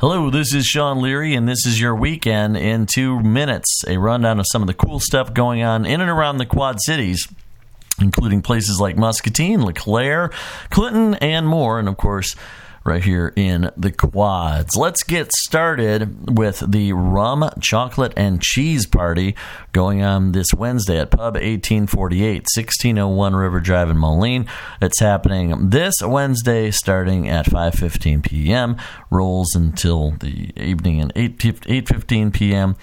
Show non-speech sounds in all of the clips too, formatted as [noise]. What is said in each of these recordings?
Hello, this is Sean Leary, and this is your weekend in two minutes. A rundown of some of the cool stuff going on in and around the Quad Cities, including places like Muscatine, LeClaire, Clinton, and more. And of course, right here in the quads. Let's get started with the rum, chocolate, and cheese party going on this Wednesday at Pub 1848, 1601 River Drive in Moline. It's happening this Wednesday starting at 5:15 p.m. rolls until the evening at 8 8:15 p.m.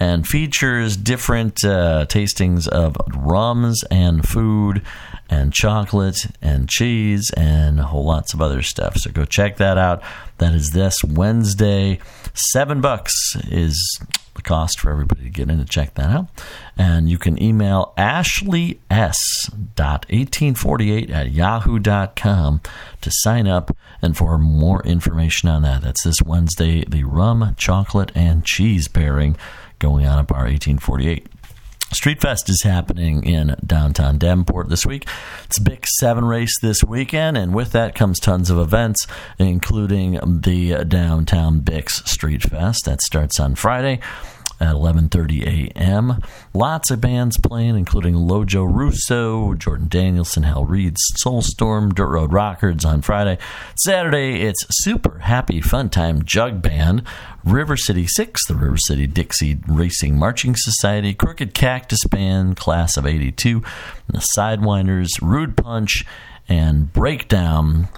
and features different uh, tastings of rums and food and chocolate and cheese and a whole lots of other stuff. So go check that out. That is this Wednesday. Seven bucks is the cost for everybody to get in and check that out. And you can email ashleys.1848 at yahoo.com to sign up and for more information on that. That's this Wednesday, the rum, chocolate, and cheese pairing going on at Bar 1848. Street Fest is happening in downtown Davenport this week. It's a Bix seven race this weekend, and with that comes tons of events, including the downtown Bix Street Fest that starts on Friday at 11:30 a.m. Lots of bands playing, including Lojo Russo, Jordan Danielson, Hal Reed, Soulstorm, Dirt Road Rockers on Friday. Saturday, it's Super Happy Fun Time Jug Band, River City Six, the River City Dixie Racing Marching Society, Crooked Cactus Band, Class of '82, the Sidewinders, Rude Punch, and Breakdown.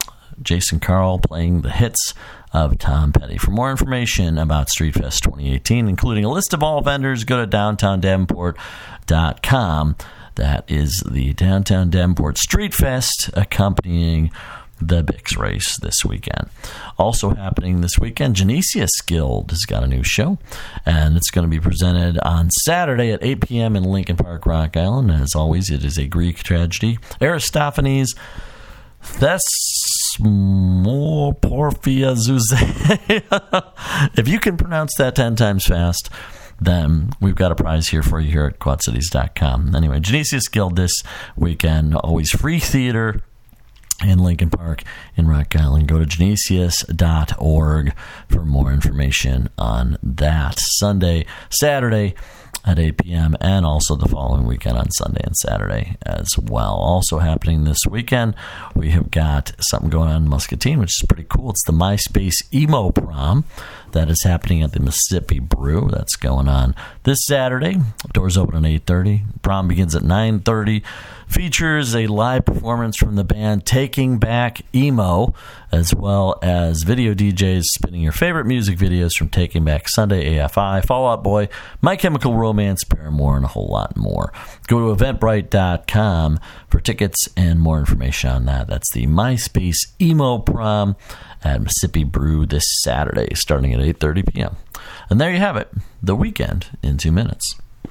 Jason Carl playing the hits of Tom Petty. For more information about Street Fest 2018, including a list of all vendors, go to downtowndavenport.com. That is the Downtown Davenport Street Fest accompanying the Bix race this weekend. Also happening this weekend, Genesius Guild has got a new show, and it's going to be presented on Saturday at 8 p.m. in Lincoln Park, Rock Island. As always, it is a Greek tragedy. Aristophanes Thesmorporphia [laughs] If you can pronounce that 10 times fast, then we've got a prize here for you here at quadcities.com. Anyway, Genesius Guild this weekend, always free theater in Lincoln Park in Rock Island. Go to genesius.org for more information on that. Sunday, Saturday, at 8 p.m. and also the following weekend on Sunday and Saturday as well. Also happening this weekend, we have got something going on in Muscatine, which is pretty cool. It's the MySpace Emo Prom that is happening at the Mississippi Brew. That's going on this Saturday. Doors open at 8:30. Prom begins at 9:30 features a live performance from the band Taking Back Emo, as well as video DJs spinning your favorite music videos from Taking Back Sunday, AFI, Fall Out Boy, My Chemical Romance, Paramore, and a whole lot more. Go to eventbrite.com for tickets and more information on that. That's the MySpace Emo Prom at Mississippi Brew this Saturday, starting at 8:30 p.m. And there you have it, the weekend in two minutes.